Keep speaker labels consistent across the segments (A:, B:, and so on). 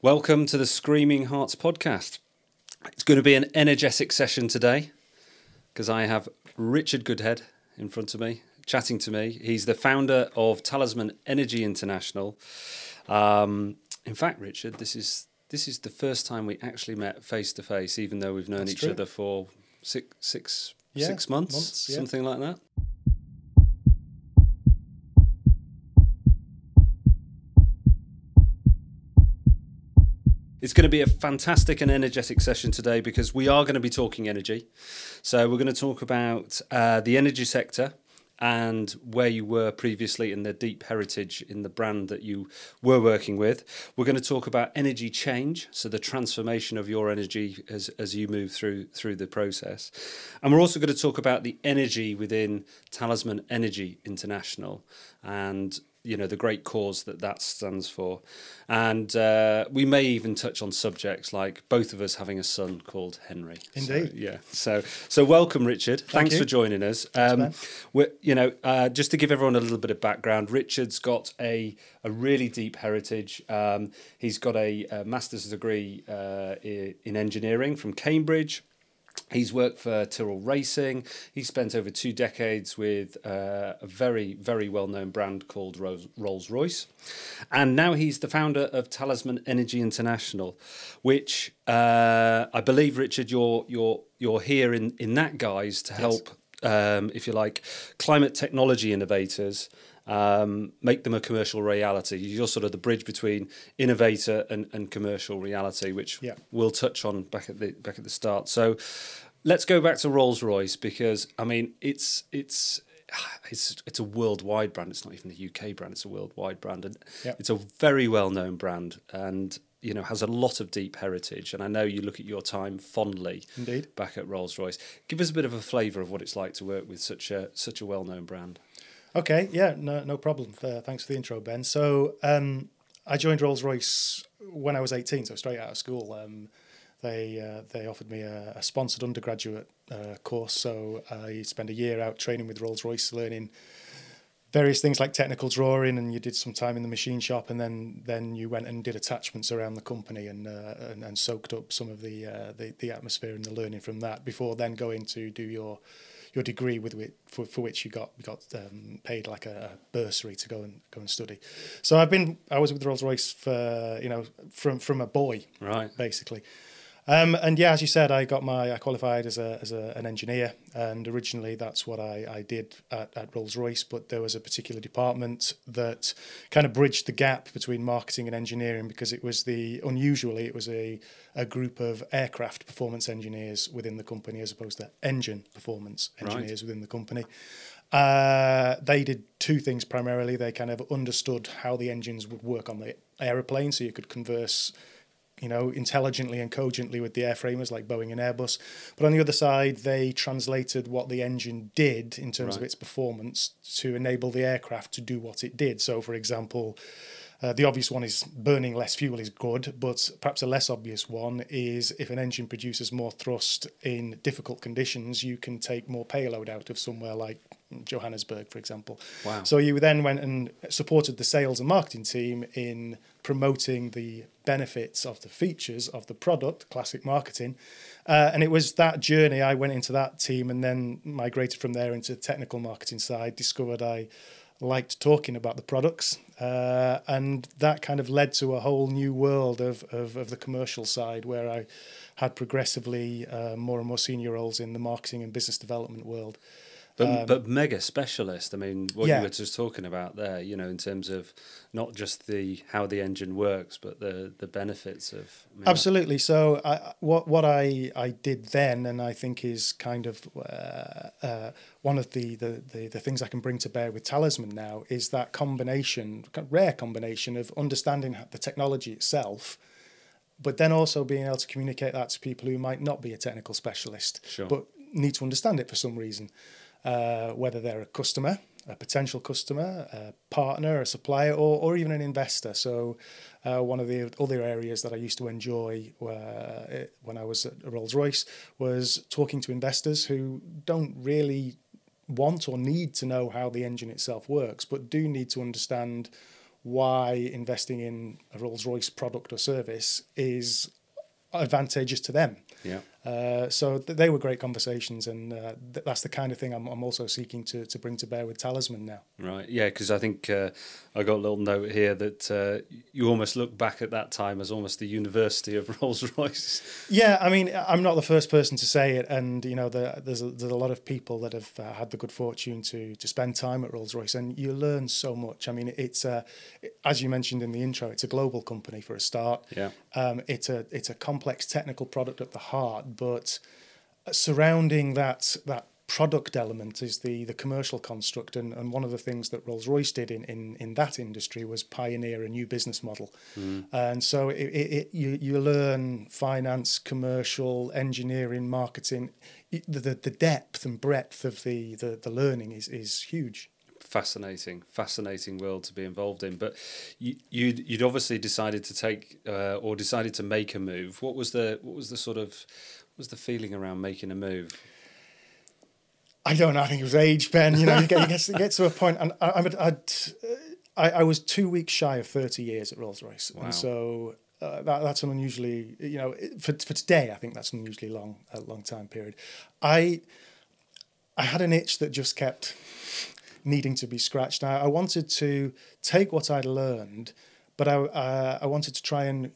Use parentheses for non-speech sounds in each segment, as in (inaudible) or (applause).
A: Welcome to the Screaming Hearts podcast. It's going to be an energetic session today because I have Richard Goodhead in front of me chatting to me. He's the founder of Talisman Energy International. Um, in fact, Richard, this is this is the first time we actually met face to face, even though we've known
B: That's
A: each
B: true.
A: other for six six
B: Yeah,
A: six months,
B: months, yeah.
A: something like that. It's going to be a fantastic and energetic session today because we are going to be talking energy. So, we're going to talk about uh, the energy sector and where you were previously in the deep heritage in the brand that you were working with. We're going to talk about energy change, so the transformation of your energy as, as you move through through the process. And we're also going to talk about the energy within Talisman Energy International and you know the great cause that that stands for. And uh, we may even touch on subjects like both of us having a son called henry. So,
B: Indeed.
A: yeah. So so welcome richard. Thanks
B: you.
A: for joining us. Um, you know uh, just to give everyone a little bit of background richard's got a, a really deep heritage. Um, he's got a, a master's degree uh, in engineering from cambridge He's worked for Tyrrell Racing. He spent over two decades with uh, a very, very well known brand called Rolls Royce. And now he's the founder of Talisman Energy International, which uh, I believe, Richard, you're, you're, you're here in, in that guise to help, um, if you like, climate technology innovators. Um, make them a commercial reality. You're sort of the bridge between innovator and, and commercial reality, which
B: Yeah.
A: we'll touch on back at the back at the start. So let's go back to Rolls Royce because I mean it's it's it's it's a worldwide brand. It's not even a UK brand. It's a worldwide brand, and
B: Yeah.
A: it's a very well known brand, and you know has a lot of deep heritage. And I know you look at your time fondly
B: Indeed.
A: back at Rolls Royce. Give us a bit of a flavour of what it's like to work with such a such a well known brand.
B: Okay, yeah, no, no problem. Uh, thanks for the intro, Ben. So um, I joined Rolls Royce when I was 18, so straight out of school. Um, they uh, they offered me a, a sponsored undergraduate uh, course, so I spent a year out training with Rolls Royce, learning various things like technical drawing, and you did some time in the machine shop, and then then you went and did attachments around the company and uh, and, and soaked up some of the, uh, the the atmosphere and the learning from that before then going to do your your degree with which, for, for which you got got um, paid like a, a bursary to go and go and study. So I've been I was with Rolls Royce for you know from from a boy
A: Right.
B: basically. Um, and yeah, as you said, I got my I qualified as a as a, an engineer, and originally that's what I, I did at, at Rolls Royce. But there was a particular department that kind of bridged the gap between marketing and engineering because it was the unusually it was a a group of aircraft performance engineers within the company as opposed to engine performance
A: Right.
B: engineers within the company. Uh, they did two things primarily. They kind of understood how the engines would work on the aeroplane, so you could converse, you know, intelligently and cogently with the airframers like Boeing and Airbus. But on the other side, they translated what the engine did in terms of its performance to enable the aircraft to do what it did. So, for example, uh, the obvious one is burning less fuel is good, but perhaps a less obvious one is if an engine produces more thrust in difficult conditions, you can take more payload out of somewhere like Johannesburg, for example.
A: Wow.
B: So you then went and supported the sales and marketing team in promoting the benefits of the features of the product, classic marketing. Uh, and it was that journey I went into that team and then migrated from there into the technical marketing side, discovered I liked talking about the products. Uh, and that kind of led to a whole new world of, of, of the commercial side where I had progressively uh, more and more senior roles in the marketing and business development world.
A: But, but mega specialist. I mean, what
B: Um, yeah.
A: you were just talking about there, you know, in terms of not just the how the engine works, but the the benefits of. I mean,
B: Absolutely. So, I, what what I, I did then, and I think is kind of uh, uh, one of the, the, the, the things I can bring to bear with Talisman now is that combination, rare combination of understanding the technology itself, but then also being able to communicate that to people who might not be a technical specialist,
A: Sure.
B: but need to understand it for some reason, uh, whether they're a customer, a potential customer, a partner, a supplier, or, or even an investor. So, uh, one of the other areas that I used to enjoy uh, when I was at Rolls Royce was talking to investors who don't really want or need to know how the engine itself works, but do need to understand why investing in a Rolls Royce product or service is advantageous to them.
A: Yeah.
B: Uh, so th- they were great conversations, and uh, th- that's the kind of thing I'm, I'm also seeking to, to bring to bear with Talisman now.
A: Right. Yeah, because I think uh, I got a little note here that uh, you almost look back at that time as almost the University of (laughs) Rolls Royce.
B: Yeah, I mean, I'm not the first person to say it, and you know, the, there's a, there's a lot of people that have uh, had the good fortune to to spend time at Rolls Royce, and you learn so much. I mean, it's uh, as you mentioned in the intro, it's a global company for a start.
A: Yeah.
B: Um, it's a it's a complex technical product at the heart, but surrounding that that product element is the the commercial construct and, and one of the things that Rolls-Royce did in, in, in that industry was pioneer a new business model and so it, it, it, you, you learn finance commercial engineering marketing the, the, the depth and breadth of the, the, the learning is, is huge
A: fascinating, fascinating world to be involved in. But you, you'd you'd obviously decided to take uh, or decided to make a move. What was the what was the sort of was the feeling around making a move?
B: I don't know. I think it was age, Ben. You know, you get, you get, get to a point, and I, I'd, I'd, I, I was two weeks shy of 30 years at Rolls Royce.
A: Wow.
B: And so uh, that, that's an unusually, you know, for, for today, I think that's an unusually long, a long time period. I, I had an itch that just kept needing to be scratched. I, I wanted to take what I'd learned, but I, uh, I wanted to try and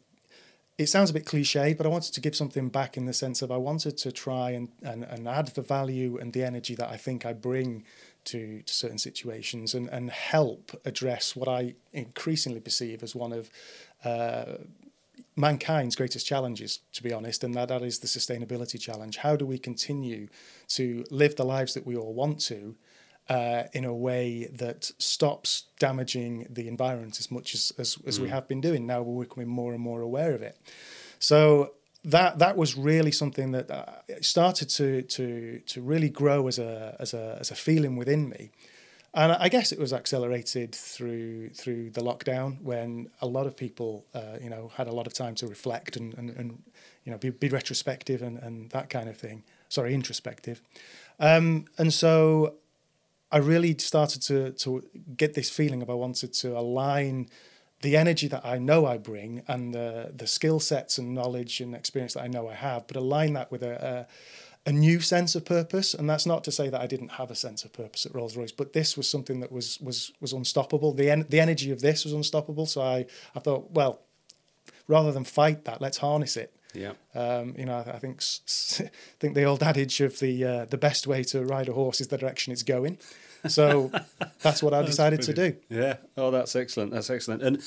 B: it sounds a bit cliche, but I wanted to give something back in the sense of I wanted to try and, and, and add the value and the energy that I think I bring to, to certain situations and, and help address what I increasingly perceive as one of uh, mankind's greatest challenges, to be honest, and that, that is the sustainability challenge. How do we continue to live the lives that we all want to? Uh, in a way that stops damaging the environment as much as, as, as we have been doing. Now we're becoming more and more aware of it. So that that was really something that uh, started to to to really grow as a as a as a feeling within me. And I guess it was accelerated through through the lockdown when a lot of people, uh, you know, had a lot of time to reflect and, and, and you know, be, be retrospective and, and that kind of thing. Sorry, introspective. Um, and so I really started to to get this feeling of I wanted to align the energy that I know I bring and the the skill sets and knowledge and experience that I know I have, but align that with a, a, a new sense of purpose. And that's not to say that I didn't have a sense of purpose at Rolls Royce, but this was something that was was was unstoppable. The en- the energy of this was unstoppable. So I I thought, well, rather than fight that, let's harness it.
A: Yeah.
B: Um, you know, I, I think I (laughs) think the old adage of the uh, the best way to ride a horse is the direction it's going. So (laughs) that's what I decided to do.
A: Yeah. Oh, that's excellent. That's excellent. And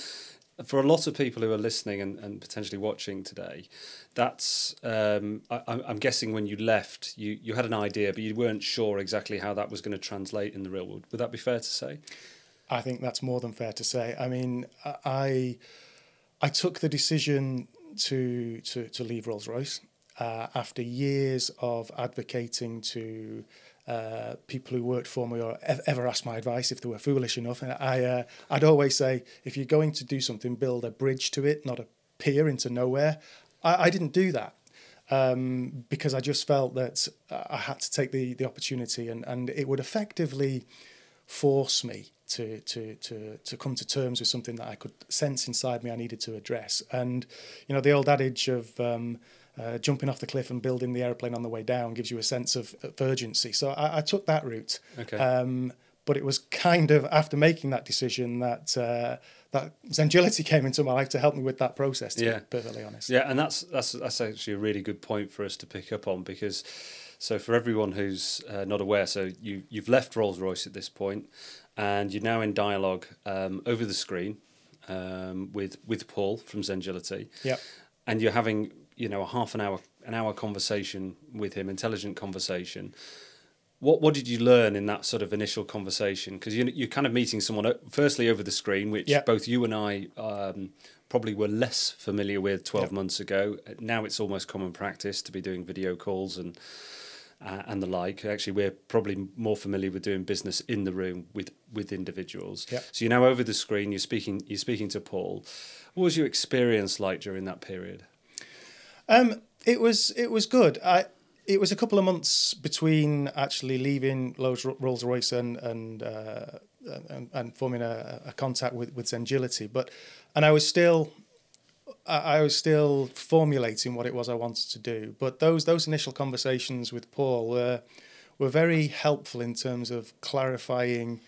A: for a lot of people who are listening and, and potentially watching today, that's um, I, I'm I'm guessing when you left, you you had an idea, but you weren't sure exactly how that was going to translate in the real world. Would that be fair to say?
B: I think that's more than fair to say. I mean, I I took the decision to to to leave Rolls Royce uh, after years of advocating to uh, people who worked for me or ev- ever asked my advice if they were foolish enough. And I uh, I'd always say, if you're going to do something, build a bridge to it, not a pier into nowhere. I, I didn't do that um, because I just felt that I had to take the the opportunity and and it would effectively force me to to to to come to terms with something that I could sense inside me I needed to address. And you know the old adage of um, uh, jumping off the cliff and building the airplane on the way down gives you a sense of, of urgency. So I, I took that route.
A: Okay.
B: Um, but it was kind of after making that decision that uh, that Zengility (laughs) came into my life to help me with that process. To
A: Yeah.
B: be perfectly honest.
A: Yeah, and that's that's that's actually a really good point for us to pick up on because so for everyone who's uh, not aware, so you you've left Rolls Royce at this point, and you're now in dialogue um, over the screen um, with with Paul from Zengility,
B: Yep.
A: and you're having you know a half an hour an hour conversation with him, intelligent conversation. What what did you learn in that sort of initial conversation? Because you you're kind of meeting someone firstly over the screen, which
B: Yeah.
A: both you and I um, probably were less familiar with twelve
B: Yeah.
A: months ago. Now it's almost common practice to be doing video calls and uh, and the like. Actually, we're probably more familiar with doing business in the room with with individuals.
B: Yeah.
A: So you're now over the screen. You're speaking. You're speaking to Paul. What was your experience like during that period?
B: Um, it was it was good. I it was a couple of months between actually leaving Rolls Rolls Royce and and uh, and, and forming a, a contact with with Zengility. But and I was still I, was still formulating what it was I wanted to do. But those those initial conversations with Paul were were very helpful in terms of clarifying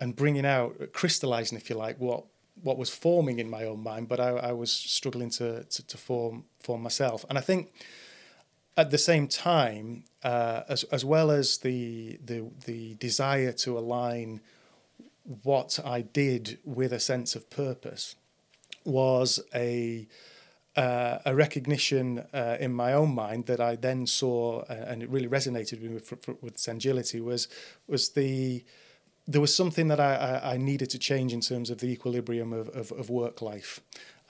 B: and bringing out, crystallizing, if you like, what what was forming in my own mind, but I, I was struggling to, to, to form form myself. And I think at the same time, uh, as as well as the the the desire to align what I did with a sense of purpose, was a uh, a recognition uh, in my own mind that I then saw, uh, and it really resonated with with, with Zengility was was the there was something that I, I, I, needed to change in terms of the equilibrium of, of, of work life.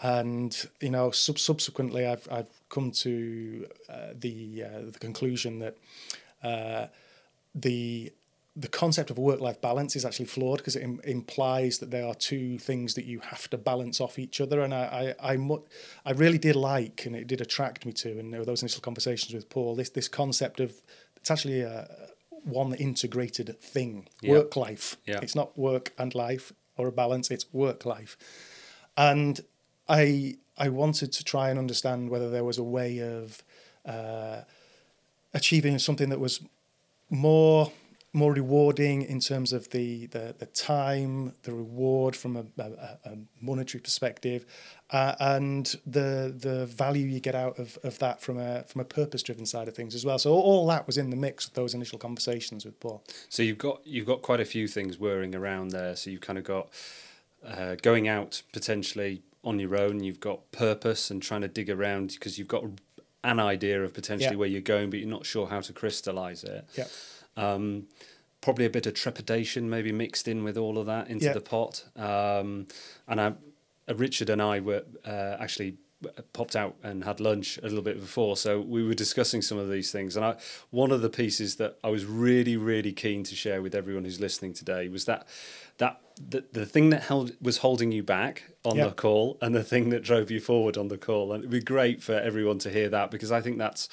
B: And you know, sub- subsequently, I've I've come to uh, the uh, the conclusion that the the concept of work life balance is actually flawed because it Im- implies that there are two things that you have to balance off each other. And I, I, I, mu- I really did like, and it did attract me to, and there were those initial conversations with Paul, this, this concept of it's actually a, one integrated thing yeah. work life. Yeah. It's not work and life or a balance, it's work life. And I, I wanted to try and understand whether there was a way of uh, achieving something that was more more rewarding in terms of the the, the time, the reward from a, a, a monetary perspective, uh, and the the value you get out of, of that from a from a purpose driven side of things as well. So all, that was in the mix of those initial conversations with Paul.
A: So you've got you've got quite a few things whirring around there. So you've kind of got uh, going out potentially on your own. You've got purpose and trying to dig around because you've got an idea of potentially yeah. where you're going, but you're not sure how to crystallize it.
B: Yeah.
A: Um, probably a bit of trepidation maybe mixed in with all of that into yeah. the pot. Um, and I, uh, Richard and I were uh, actually popped out and had lunch a little bit before so we were discussing some of these things and I one of the pieces that I was really really keen to share with everyone who's listening today was that that the, the thing that held was holding you back on the call and the thing that drove you forward on the call and it'd be great for everyone to hear that because I think that's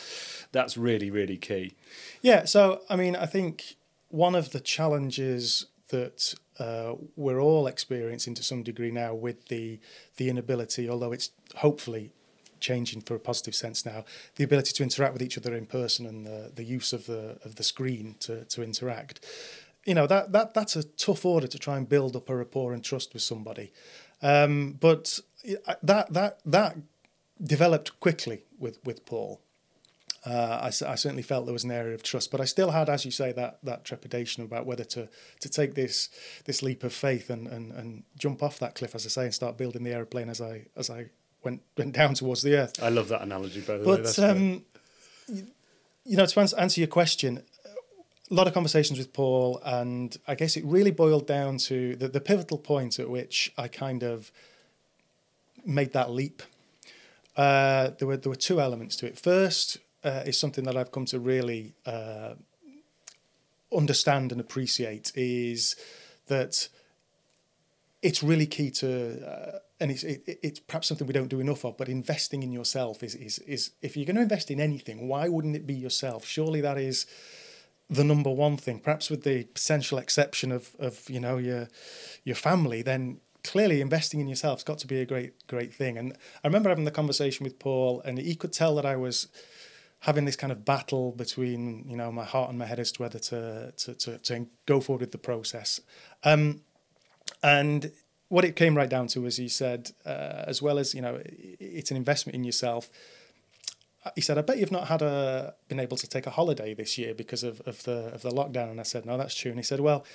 A: that's really really key
B: yeah so I mean I think one of the challenges that uh, we're all experiencing to some degree now with the the inability, although it's hopefully changing for a positive sense now, the ability to interact with each other in person and the, the use of the of the screen to, to interact. You know that that that's a tough order to try and build up a rapport and trust with somebody, um, but that that that developed quickly with with Paul uh, I, I, certainly felt there was an area of trust, but I still had, as you say, that that trepidation about whether to to take this this leap of faith and and, and jump off that cliff, as I say, and start building the aeroplane as I as I went went down towards the earth.
A: I love that analogy, by the
B: but, way. But um, you know, to answer your question, a lot of conversations with Paul, and I guess it really boiled down to the, the pivotal point at which I kind of made that leap. Uh, there were there were two elements to it. First, uh, is something that I've come to really uh, understand and appreciate is that it's really key to, uh, and it's it, it's perhaps something we don't do enough of. But investing in yourself is is is if you're going to invest in anything, why wouldn't it be yourself? Surely that is the number one thing. Perhaps with the potential exception of of you know your your family, then clearly investing in yourself's got to be a great great thing. And I remember having the conversation with Paul, and he could tell that I was having this kind of battle between you know my heart and my head as to whether to to to, to go forward with the process. Um, and what it came right down to was he said, uh, as well as you know, it's an investment in yourself. He said, "I bet you've not had a been able to take a holiday this year because of, of the of the lockdown." And I said, "No, that's true." And he said, "Well,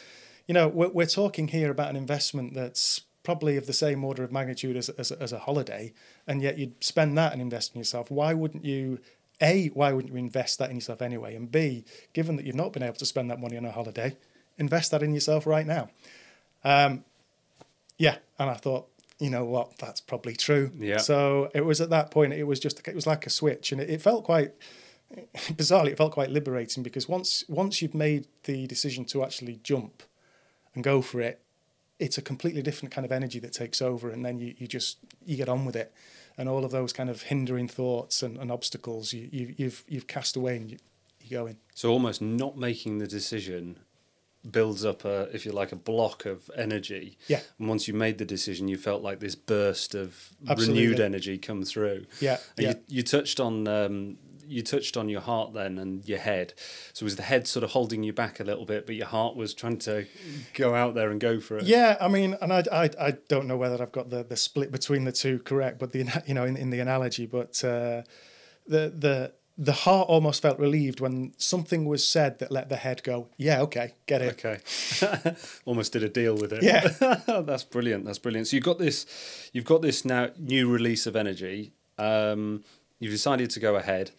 B: you know, we're, we're talking here about an investment that's probably of the same order of magnitude as, as, as a holiday, and yet you'd spend that and invest in yourself. Why wouldn't you a, why wouldn't you invest that in yourself anyway? And B, given that you've not been able to spend that money on a holiday, invest that in yourself right now. Um, yeah, and I thought, you know what, that's probably true.
A: Yeah.
B: So it was at that point, it was just, it was like a switch, and it, it felt quite, (laughs) bizarrely, it felt quite liberating because once once you've made the decision to actually jump and go for it, it's a completely different kind of energy that takes over, and then you, you just you get on with it and all of those kind of hindering thoughts and, and obstacles you, you, you've you've cast away and you, you're going.
A: So almost not making the decision builds up a, if you like, a block of energy.
B: Yeah.
A: And once you made the decision, you felt like this burst of
B: Absolutely.
A: renewed energy come through.
B: Yeah,
A: And
B: yeah.
A: You, you touched on um, you touched on your heart then and your head. So was the head sort of holding you back a little bit, but your heart was trying to go out there and go for it?
B: Yeah, I mean, and I, I, I don't know whether I've got the, the split between the two correct, but the you know in, in the analogy, but uh, the the the heart almost felt relieved when something was said that let the head go. Yeah, okay, get it.
A: Okay, (laughs) almost did a deal with it.
B: Yeah. (laughs)
A: that's brilliant. That's brilliant. So you've got this, you've got this now new release of energy. Um, you've decided to go ahead,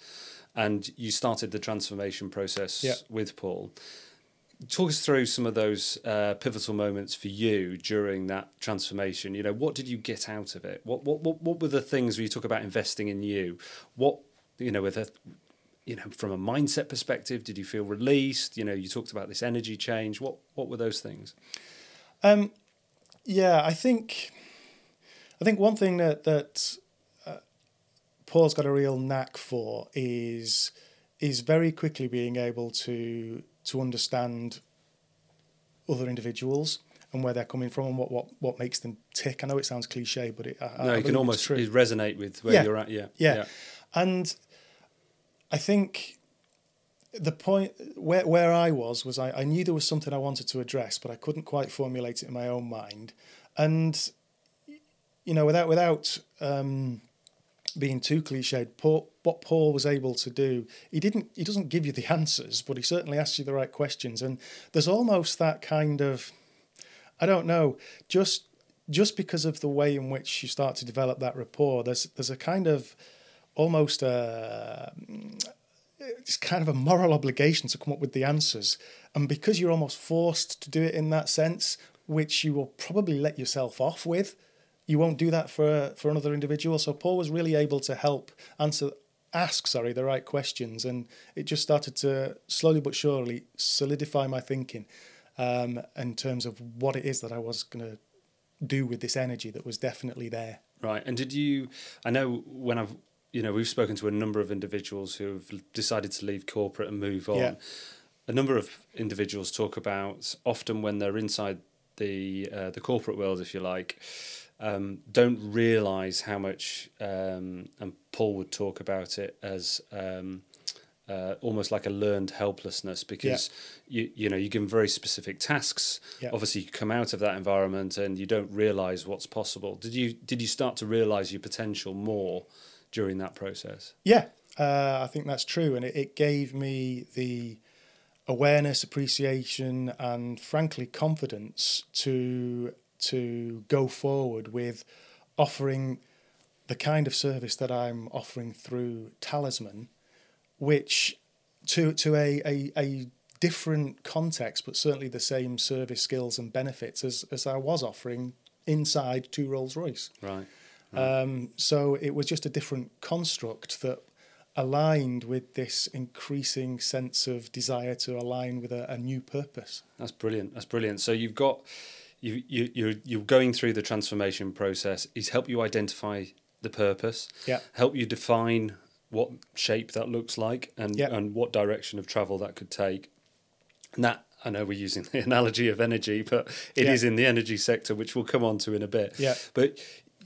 A: and you started the transformation process
B: Yeah.
A: with Paul. Talk us through some of those uh, pivotal moments for you during that transformation. You know, what did you get out of it? What what what, what were the things where you talk about investing in you? What you know with a you know from a mindset perspective, did you feel released? You know, you talked about this energy change. What what were those things?
B: Um, yeah, I think, I think one thing that that uh, Paul's got a real knack for is is very quickly being able to to understand other individuals and where they're coming from and what what, what makes them tick. I know it sounds cliche, but it, I, I
A: no, you can almost resonate with where
B: Yeah.
A: you're at. Yeah,
B: Yeah. And I think the point where where I was was I, I knew there was something I wanted to address, but I couldn't quite formulate it in my own mind. And you know, without without um, being too cliched, Paul, what Paul was able to do, he didn't he doesn't give you the (laughs) answers, but he certainly asks you the right questions. And there's almost that kind of I don't know, just just because of the way in which you start to develop that rapport, there's there's a kind of almost a it's kind of a moral obligation to come up with the answers, and because you're almost forced to do it in that sense, which you will probably let yourself off with, you won't do that for for another individual. So Paul was really able to help answer ask sorry the right questions, and it just started to slowly but surely solidify my thinking um, in terms of what it is that I was going to do with this energy that was definitely there.
A: Right. And did you? I know when I've you know we've spoken to a number of individuals who have decided to leave corporate and move on.
B: Yeah.
A: A number of individuals talk about often when they're inside the uh, the corporate world, if you like, um, don't realise how much. Um, and Paul would talk about it as. Um, uh, almost like a learned helplessness because you you know you give them very specific tasks.
B: Yeah.
A: Obviously, you come out of that environment and you don't realise what's possible. Did you did you start to realise your potential more during that process?
B: Yeah, uh, I think that's true, and it, it gave me the awareness, appreciation, and frankly confidence to to go forward with offering the kind of service that I'm offering through Talisman, which to to a a, a different context, but certainly the same service skills and benefits as as I was offering inside two Rolls Royce.
A: Right.
B: Um, so it was just a different construct that aligned with this increasing sense of desire to align with a, a new purpose.
A: That's brilliant. That's brilliant. So you've got you you you're you're going through the transformation process. He's helped you identify the purpose.
B: Yeah.
A: Help you define what shape that looks like and
B: Yeah.
A: and what direction of travel that could take. And that I know we're using (laughs) the analogy of energy, but it is
B: Yeah.
A: in the energy sector, which we'll come on to in a bit.
B: Yeah.
A: But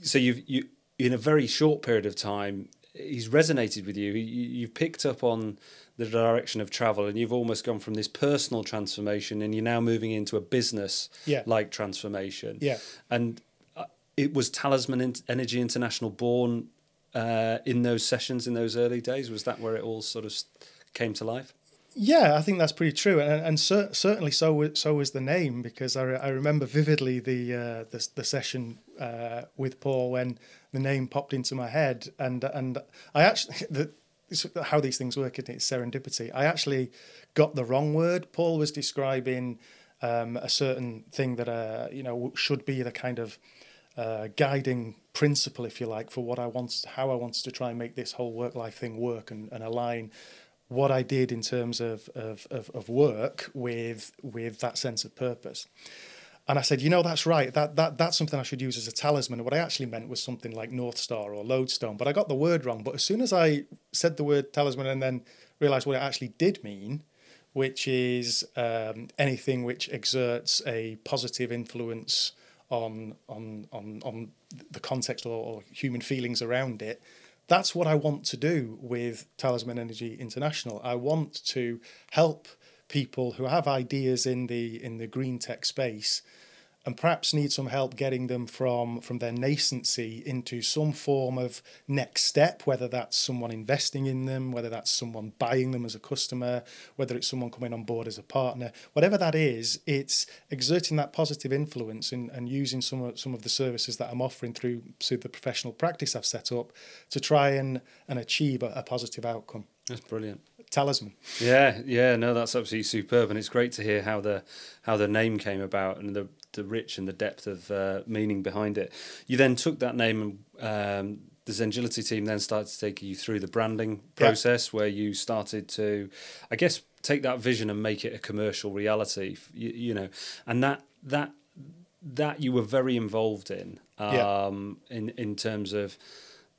A: so you've you in a very short period of time, he's resonated with you. you you've picked up on the direction of travel, and you've almost gone from this personal transformation, and you're now moving into a business
B: Yeah.
A: like transformation.
B: Yeah.
A: And uh, it was Talisman Energy International born uh, in those sessions in those early days. Was that where it all sort of came to life?
B: Yeah, I think that's pretty true, and, and cer- certainly so was, so was the name because I, re- I remember vividly the uh, the, the session uh, with Paul when the name popped into my head, and and I actually (laughs) the, how these things work. Isn't it? It's serendipity. I actually got the wrong word. Paul was describing um, a certain thing that uh, you know should be the kind of uh, guiding principle, if you like, for what I want, how I wanted to try and make this whole work life thing work and, and align what I did in terms of, of, of, of work with with that sense of purpose. And I said, you know, that's right. That that that's something I should use as a talisman. What I actually meant was something like North Star or Lodestone, but I got the word wrong. But as soon as I said the word talisman and then realised what it actually did mean which is um, anything which exerts a positive influence on on on on the context or, or human feelings around it. That's what I want to do with Talisman Energy International. I want to help people who have ideas in the in the green tech space and perhaps need some help getting them from from their nascency into some form of next step whether that's someone investing in them whether that's someone buying them as a customer whether it's someone coming on board as a partner. Whatever that is it's exerting that positive influence and, and using some of, some of the services that I'm offering through through the professional practice I've set up to try and and achieve a, a positive outcome.
A: That's brilliant
B: talisman.
A: Yeah, yeah, no, that's absolutely superb, and it's great to hear how the how the name came about and the the rich and the depth of uh, meaning behind it. You then took that name and um, the Zengility team then started to take you through the branding process yeah. where you started to, I guess, take that vision and make it a commercial reality. You, you know, and that that that you were very involved in um, yeah. in in terms of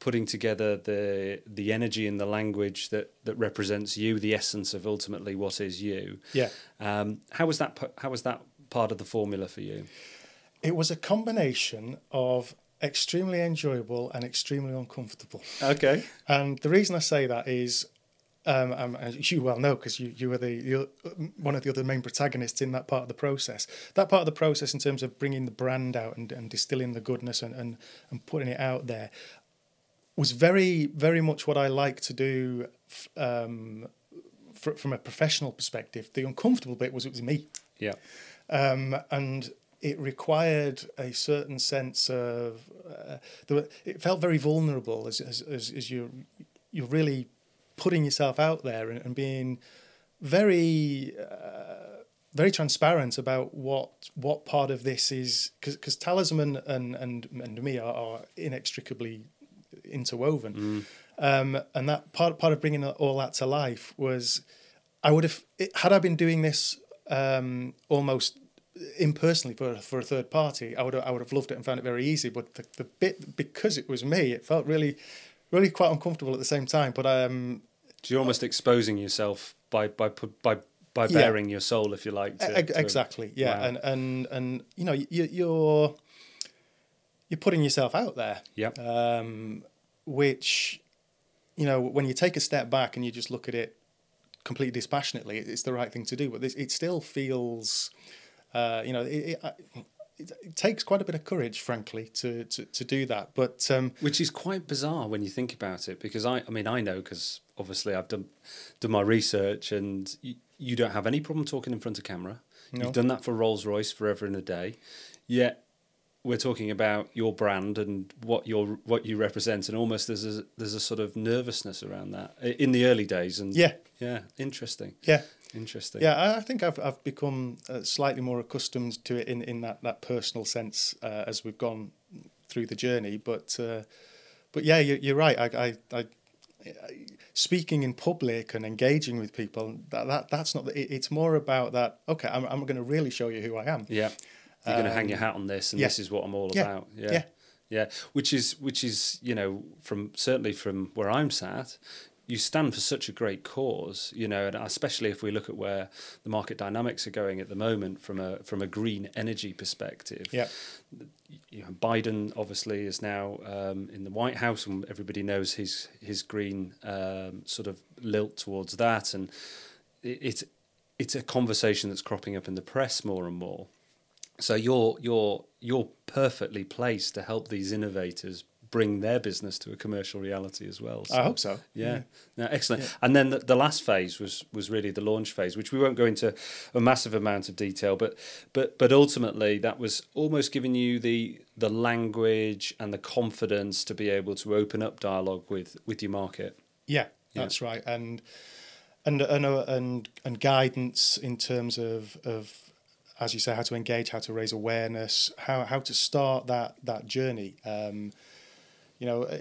A: putting together the the energy and the language that that represents you, the essence of ultimately what is you.
B: Yeah.
A: Um, how was that? How was that part of the formula for you?
B: It was a combination of extremely enjoyable and extremely uncomfortable.
A: Okay. (laughs)
B: And the reason I say that is, um, um, as you well know, because you, you were the you're one of the other main protagonists in that part of the process. That part of the process, in terms of bringing the brand out and, and distilling the goodness and, and, and putting it out there, was very, very much what I like to do um, from a professional perspective. The uncomfortable bit was it was me.
A: Yeah.
B: Um, and it required a certain sense of uh, were, it felt very vulnerable as as, as, as you're you're really putting yourself out there and, and being very uh, very transparent about what what part of this is because talisman and and and me are, are inextricably interwoven mm. um, and that part part of bringing all that to life was I would have had I been doing this um, almost impersonally for for a third party, I would I would have loved it and found it very easy. But the, the bit because it was me, it felt really really quite uncomfortable at the same time. But um,
A: so you're almost exposing yourself by by by by bearing yeah. your soul, if you like.
B: To, to exactly, yeah, wow. and and and you know you, you're you're putting yourself out there.
A: Yeah.
B: Um, which, you know, when you take a step back and you just look at it completely dispassionately, it's the right thing to do. But this, it still feels, uh, you know, it, it, it, it, takes quite a bit of courage, frankly, to, to, to do that. But um,
A: which is quite bizarre when you think about it, because I, I mean, I know because obviously I've done done my research, and you, you don't have any problem talking in front of camera. No. You've done that for Rolls Royce forever and a day, yet we're talking about your brand and what your what you represent, and almost there's a there's a sort of nervousness around that in the early days. And
B: yeah,
A: yeah, interesting.
B: Yeah,
A: interesting.
B: Yeah, I think I've I've become uh, slightly more accustomed to it in in that that personal sense uh, as we've gone through the journey. But uh, but yeah, you, you're right. I, I, I speaking in public and engaging with people that, that that's not the, it, it's more about that okay i'm, I'm going to really show you who i am
A: yeah you're um, going to hang your hat on this, and yeah. this is what I'm all
B: yeah.
A: about. Yeah. yeah, yeah. Which is which is you know from certainly from where I'm sat, you stand for such a great cause, you know, and especially if we look at where the market dynamics are going at the moment from a from a green energy perspective.
B: Yeah.
A: You know, Biden obviously is now um, in the White House, and everybody knows his his green um, sort of lilt towards that, and it, it's it's a conversation that's cropping up in the press more and more. So you're you're you're perfectly placed to help these innovators bring their business to a commercial reality as well.
B: So, I hope so.
A: Yeah, yeah. excellent. Yeah. And then the, the, last phase was was really the launch phase, which we won't go into a massive amount of detail, but but but ultimately that was almost giving you the the language and the confidence to be able to open up dialogue with with your market.
B: Yeah, that's right, and and and uh, and and guidance in terms of of as you say, how to engage, how to raise awareness, how how to start that that journey. Um, you know, uh,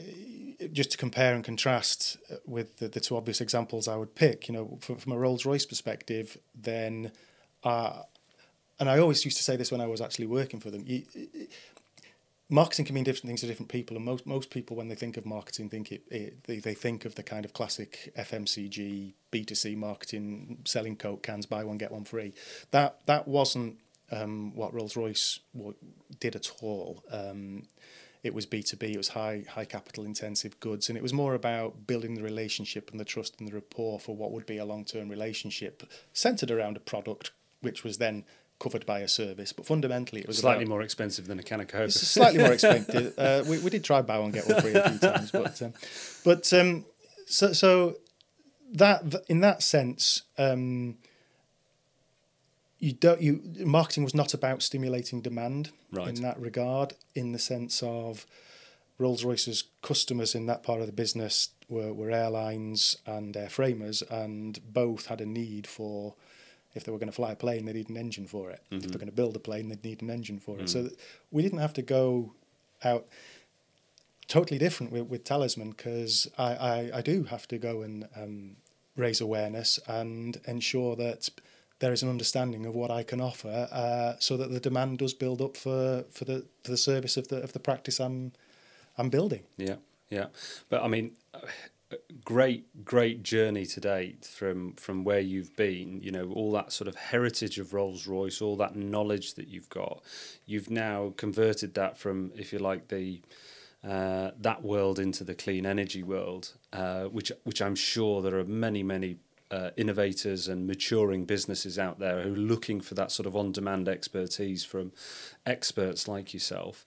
B: just to compare and contrast uh, with the, the two obvious examples I would pick. You know, from, from a Rolls Royce perspective, then, uh, and I always used to say this when I was actually working for them. You, marketing can mean different things to different people, and most most people when they think of marketing think it, it they, they think of the kind of classic FMCG B two C marketing, selling Coke cans, buy one get one free. That that wasn't um, what Rolls Royce did at all. Um, it was B two B. It was high high capital intensive goods, and it was more about building the relationship and the trust and the rapport for what would be a long term relationship centered around a product, which was then covered by a service, but fundamentally it was
A: slightly
B: about,
A: more expensive than a can of Coke.
B: It's slightly more (laughs) expensive. Uh, we we did try buy one get one free a few times, but um, but um, so so that in that sense. Um, you don't you marketing was not about stimulating demand
A: right.
B: in that regard in the sense of Rolls Royce's customers in that part of the business were, were airlines and airframers and both had a need for if they were going to fly a plane, they'd need an engine for it. Mm-hmm. If they're going to build a plane, they'd need an engine for it. Mm-hmm. So we didn't have to go out totally different with, with Talisman because I, I, I, do have to go and um, raise awareness and ensure that there is an understanding of what I can offer uh, so that the demand does build up for, for the for the service of the of the practice I'm I'm building.
A: Yeah, yeah. But I mean great great journey to date from from where you've been you know all that sort of heritage of Rolls-Royce all that knowledge that you've got. You've now converted that from if you like the uh, that world into the clean energy world uh, which which I'm sure there are many many uh, innovators and maturing businesses out there who are looking for that sort of on-demand expertise from experts like yourself.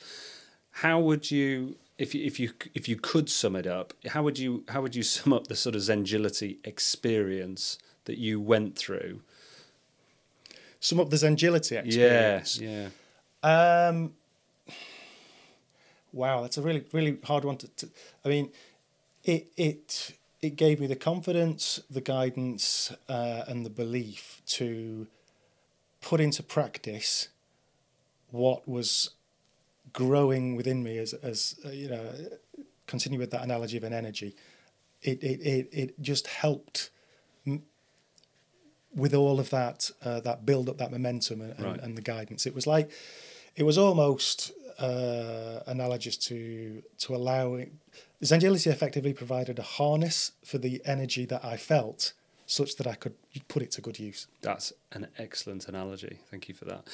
A: How would you if you, if you if you could sum it up, how would you how would you sum up the sort of Zengility experience that you went through?
B: Sum up the Zengility experience.
A: Yeah,
B: yeah. Um, wow, that's a really really hard one to, to. I mean, it it it gave me the confidence, the guidance, uh, and the belief to put into practice what was growing within me as as uh, you know continue with that analogy of an energy it it it, it just helped m- with all of that uh, that build up that momentum and, right. and, and, the guidance it was like it was almost uh, analogous to to allowing Zengility effectively provided a harness for the energy that I felt such that I could put it to good use.
A: That's an excellent analogy. Thank you for that.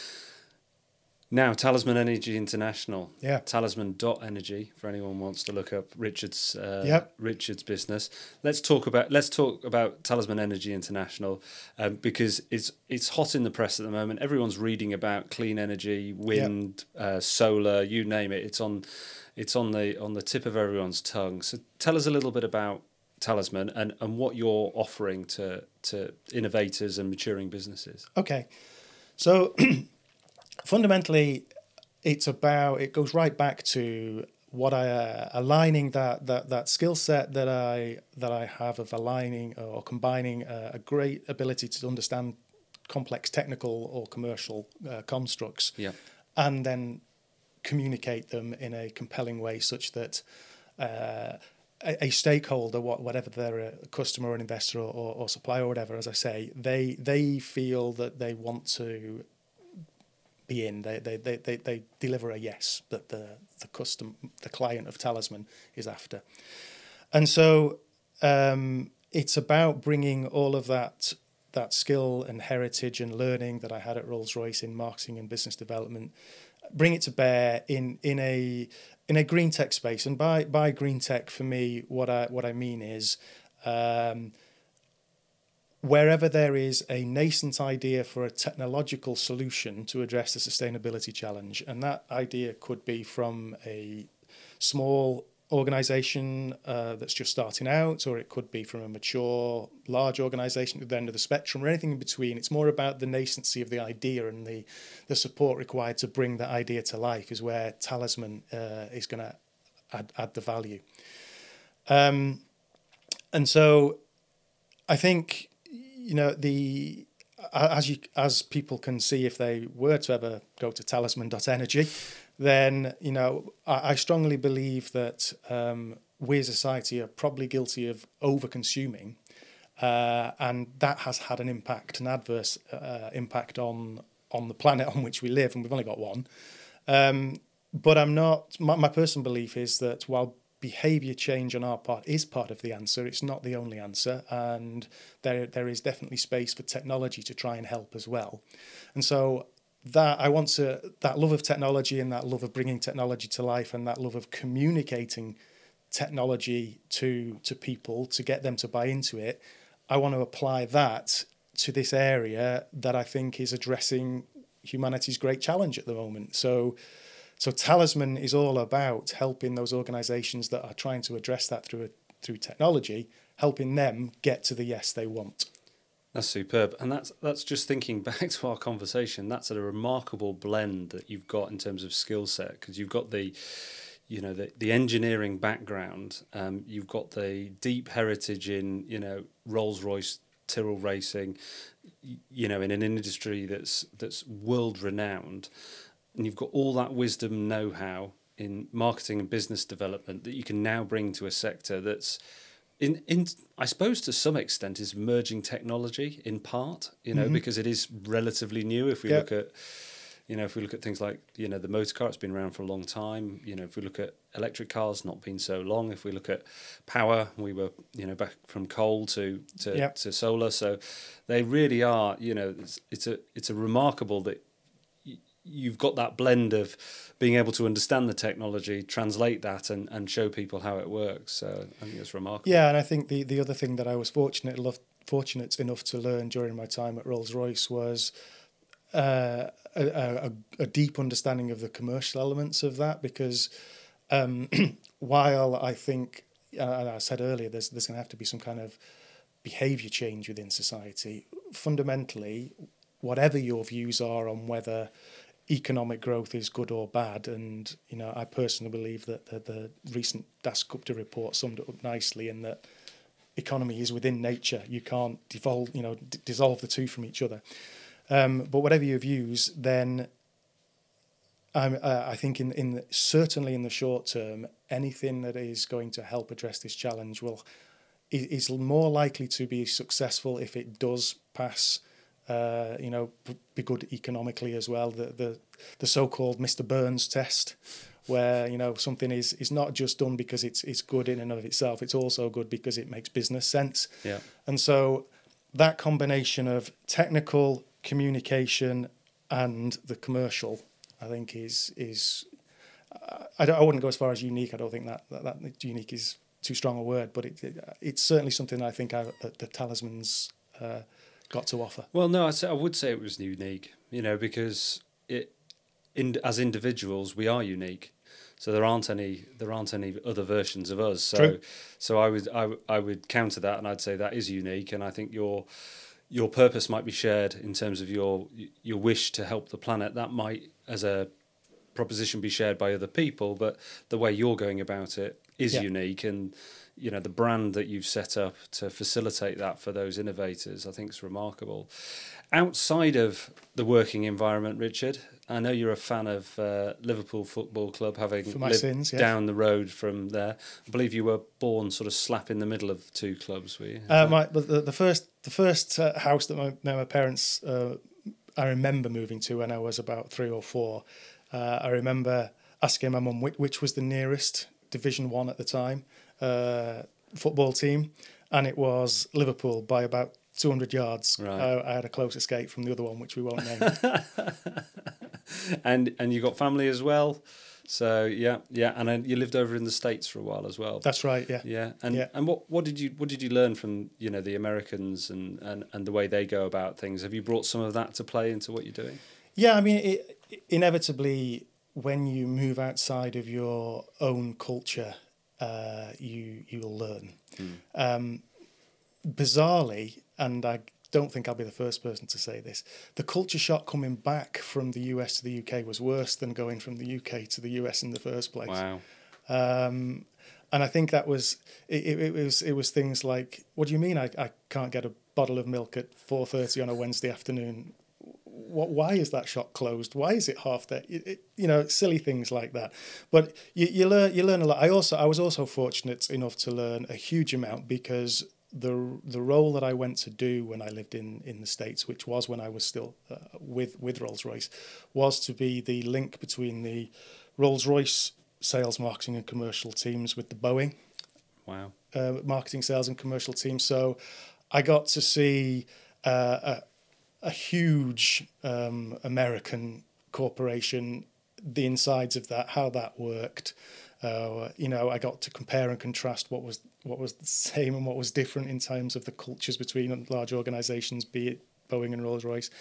A: Now, Talisman Energy International.
B: Yeah.
A: Talisman.energy for anyone wants to look up Richard's uh,
B: yep.
A: Richard's business. Let's talk about let's talk about Talisman Energy International um, because it's it's hot in the press at the moment. Everyone's reading about clean energy, wind, yep. uh, solar, you name it. It's on it's on the on the tip of everyone's tongue. So tell us a little bit about Talisman and, and what you're offering to to innovators and maturing businesses.
B: Okay. So (clears throat) fundamentally, it's about it goes right back to what I uh, aligning that that that skill set that I that I have of aligning or combining uh, a great ability to understand complex technical or commercial uh, constructs,
A: yeah.
B: and then communicate them in a compelling way such that. Uh, a, a, stakeholder, whatever they're a customer or an investor or, or, or supplier or whatever, as I say, they they feel that they want to be in. They, they, they, they, they deliver a yes that the, the custom, the client of Talisman is after. And so um, it's about bringing all of that that skill and heritage and learning that I had at Rolls Royce in marketing and business development, bring it to bear in in a in a green tech space. And by by green tech for me, what I what I mean is um, wherever there is a nascent idea for a technological solution to address a sustainability challenge, and that idea could be from a small organization uh, that's just starting out, or it could be from a mature, large organization at the end of the spectrum, or anything in between. It's more about the nascency of the idea and the, the support required to bring that idea to life, is where Talisman uh, is going to add, add the value. Um, and so I think you know the as you as people can see if they were to ever go to talisman.energy then you know I, I strongly believe that um, we as a society are probably guilty of over consuming uh, and that has had an impact an adverse uh, impact on on the planet on which we live and we've only got one um, but I'm not. My, my personal belief is that while behavior change on our part is part of the answer, it's not the only answer, and there there is definitely space for technology to try and help as well. And so that I want to that love of technology and that love of bringing technology to life and that love of communicating technology to to people to get them to buy into it. I want to apply that to this area that I think is addressing humanity's great challenge at the moment. So so Talisman is all about helping those organizations that are trying to address that through through technology, helping them get to the yes they want.
A: That's superb, and that's that's just thinking (laughs) back to our conversation. That's a remarkable blend that you've got in terms of skill set because you've got the, you know, the the engineering background. Um, you've got the deep heritage in you know Rolls Royce Tyrrell racing, you know, in an industry that's that's world renowned, and you've got all that wisdom, know how in marketing and business development that you can now bring to a sector that's in in I suppose to some extent is merging technology in part, you know, mm-hmm. because it is relatively new. If we yep. look at you know, if we look at things like, you know, the motor car, it's been around for a long time. You know, if we look at electric cars, not been so long. If we look at power, we were, you know, back from coal to to, yep. to solar. So they really are, you know, it's, it's a it's a remarkable that you've got that blend of being able to understand the technology, translate that, and, and show people how it works. So I think it's remarkable.
B: Yeah, and I think the, the other thing that I was fortunate enough, fortunate enough to learn during my time at Rolls Royce was uh, a, a, a, deep understanding of the commercial elements of that because um, (clears throat) while I think, uh, I said earlier, there's, there's going to have to be some kind of behaviour change within society, fundamentally, whatever your views are on whether economic growth is good or bad. And you know, I personally believe that the, the recent Dasgupta report summed it up nicely in that economy is within nature. You can't devolve, you know, d- dissolve the two from each other. Um, but whatever your views, then uh, I think in in the, certainly in the short term, anything that is going to help address this challenge will is, is more likely to be successful if it does pass uh, you know, be good economically as well. The the the so-called Mr. Burns test, where you know something is is not just done because it's it's good in and of itself. It's also good because it makes business sense.
A: Yeah.
B: And so that combination of technical communication and the commercial, I think, is is I, don't, I wouldn't go as far as unique. I don't think that that, that unique is too strong a word, but it, it it's certainly something I think I, the talismans. Uh, got to offer?
A: Well, no, I, would say it was unique, you know, because it, in, as individuals, we are unique. So there aren't any there aren't any other versions of us. So True. so I would I, I would counter that and I'd say that is unique and I think your your purpose might be shared in terms of your your wish to help the planet. That might as a proposition be shared by other people, but the way you're going about it is yeah. unique and you know the brand that you've set up to facilitate that for those innovators i think is remarkable outside of the working environment richard i know you're a fan of uh, liverpool football club having lived
B: sins, yes.
A: down the road from there i believe you were born sort of slap in the middle of two clubs were you
B: uh, my, the, the first the first uh, house that my, my parents uh, i remember moving to when i was about three or four uh, i remember asking my mum which, which was the nearest division one at the time uh, football team, and it was Liverpool by about 200 yards. Right. I, I, had a close escape from the other one, which we won't name. (laughs)
A: and and you got family as well. So yeah, yeah, and then you lived over in the states for a while as well.
B: That's right. Yeah.
A: Yeah, and yeah. and what what did you what did you learn from you know the Americans and and and the way they go about things? Have you brought some of that to play into what you're doing?
B: Yeah, I mean, it, inevitably when you move outside of your own culture uh, you you will learn. Mm. Um, bizarrely, and I don't think I'll be the first person to say this, the culture shock coming back from the US to the UK was worse than going from the UK to the US in the first place.
A: Wow.
B: Um, and I think that was it, it, it, was it was things like, what do you mean I, I can't get a bottle of milk at four thirty on a Wednesday afternoon? What, why is that shop closed? Why is it half there? It, it, you know, silly things like that. But you, you learn you learn a lot. I also I was also fortunate enough to learn a huge amount because the the role that I went to do when I lived in in the states, which was when I was still uh, with with Rolls Royce, was to be the link between the Rolls Royce sales, marketing, and commercial teams with the Boeing
A: Wow.
B: uh, marketing, sales, and commercial team. So I got to see uh, a, a huge um, American corporation, the insides of that, how that worked. Uh, you know, I got to compare and contrast what was what was the same and what was different in terms of the cultures between large organisations, be it Boeing and Rolls Royce.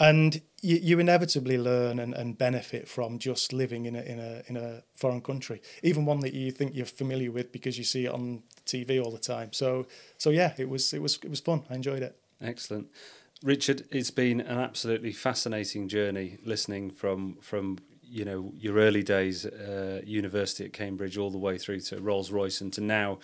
B: And you, you inevitably learn and, and benefit from just living in a, in a in a foreign country, even one that you think you're familiar with because you see it on TV all the time. So so yeah, it was it was it was fun. I enjoyed it.
A: Excellent. Richard, it's been an absolutely fascinating journey listening from from you know your early days uh, university at Cambridge all the way through to Rolls Royce and to now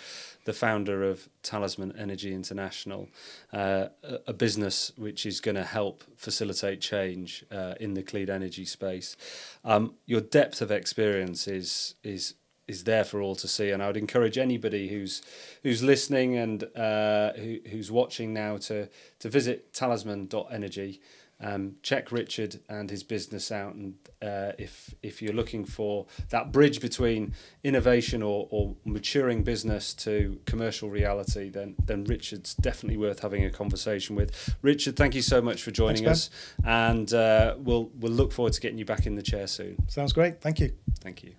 A: the founder of Talisman Energy International, uh, a, business which is going to help facilitate change uh, in the clean energy space. Um, your depth of experience is is is there for all to see, and I would encourage anybody who's who's listening and uh, who, who's watching now to to visit talisman.energy. Um, check Richard and his business out, and uh, if if you're looking for that bridge between innovation or, or maturing business to commercial reality, then then Richard's definitely worth having a conversation with. Richard, thank you so much for joining
B: Thanks,
A: us, and uh, we'll we'll look forward to getting you back in the chair soon.
B: Sounds great. Thank you.
A: Thank you.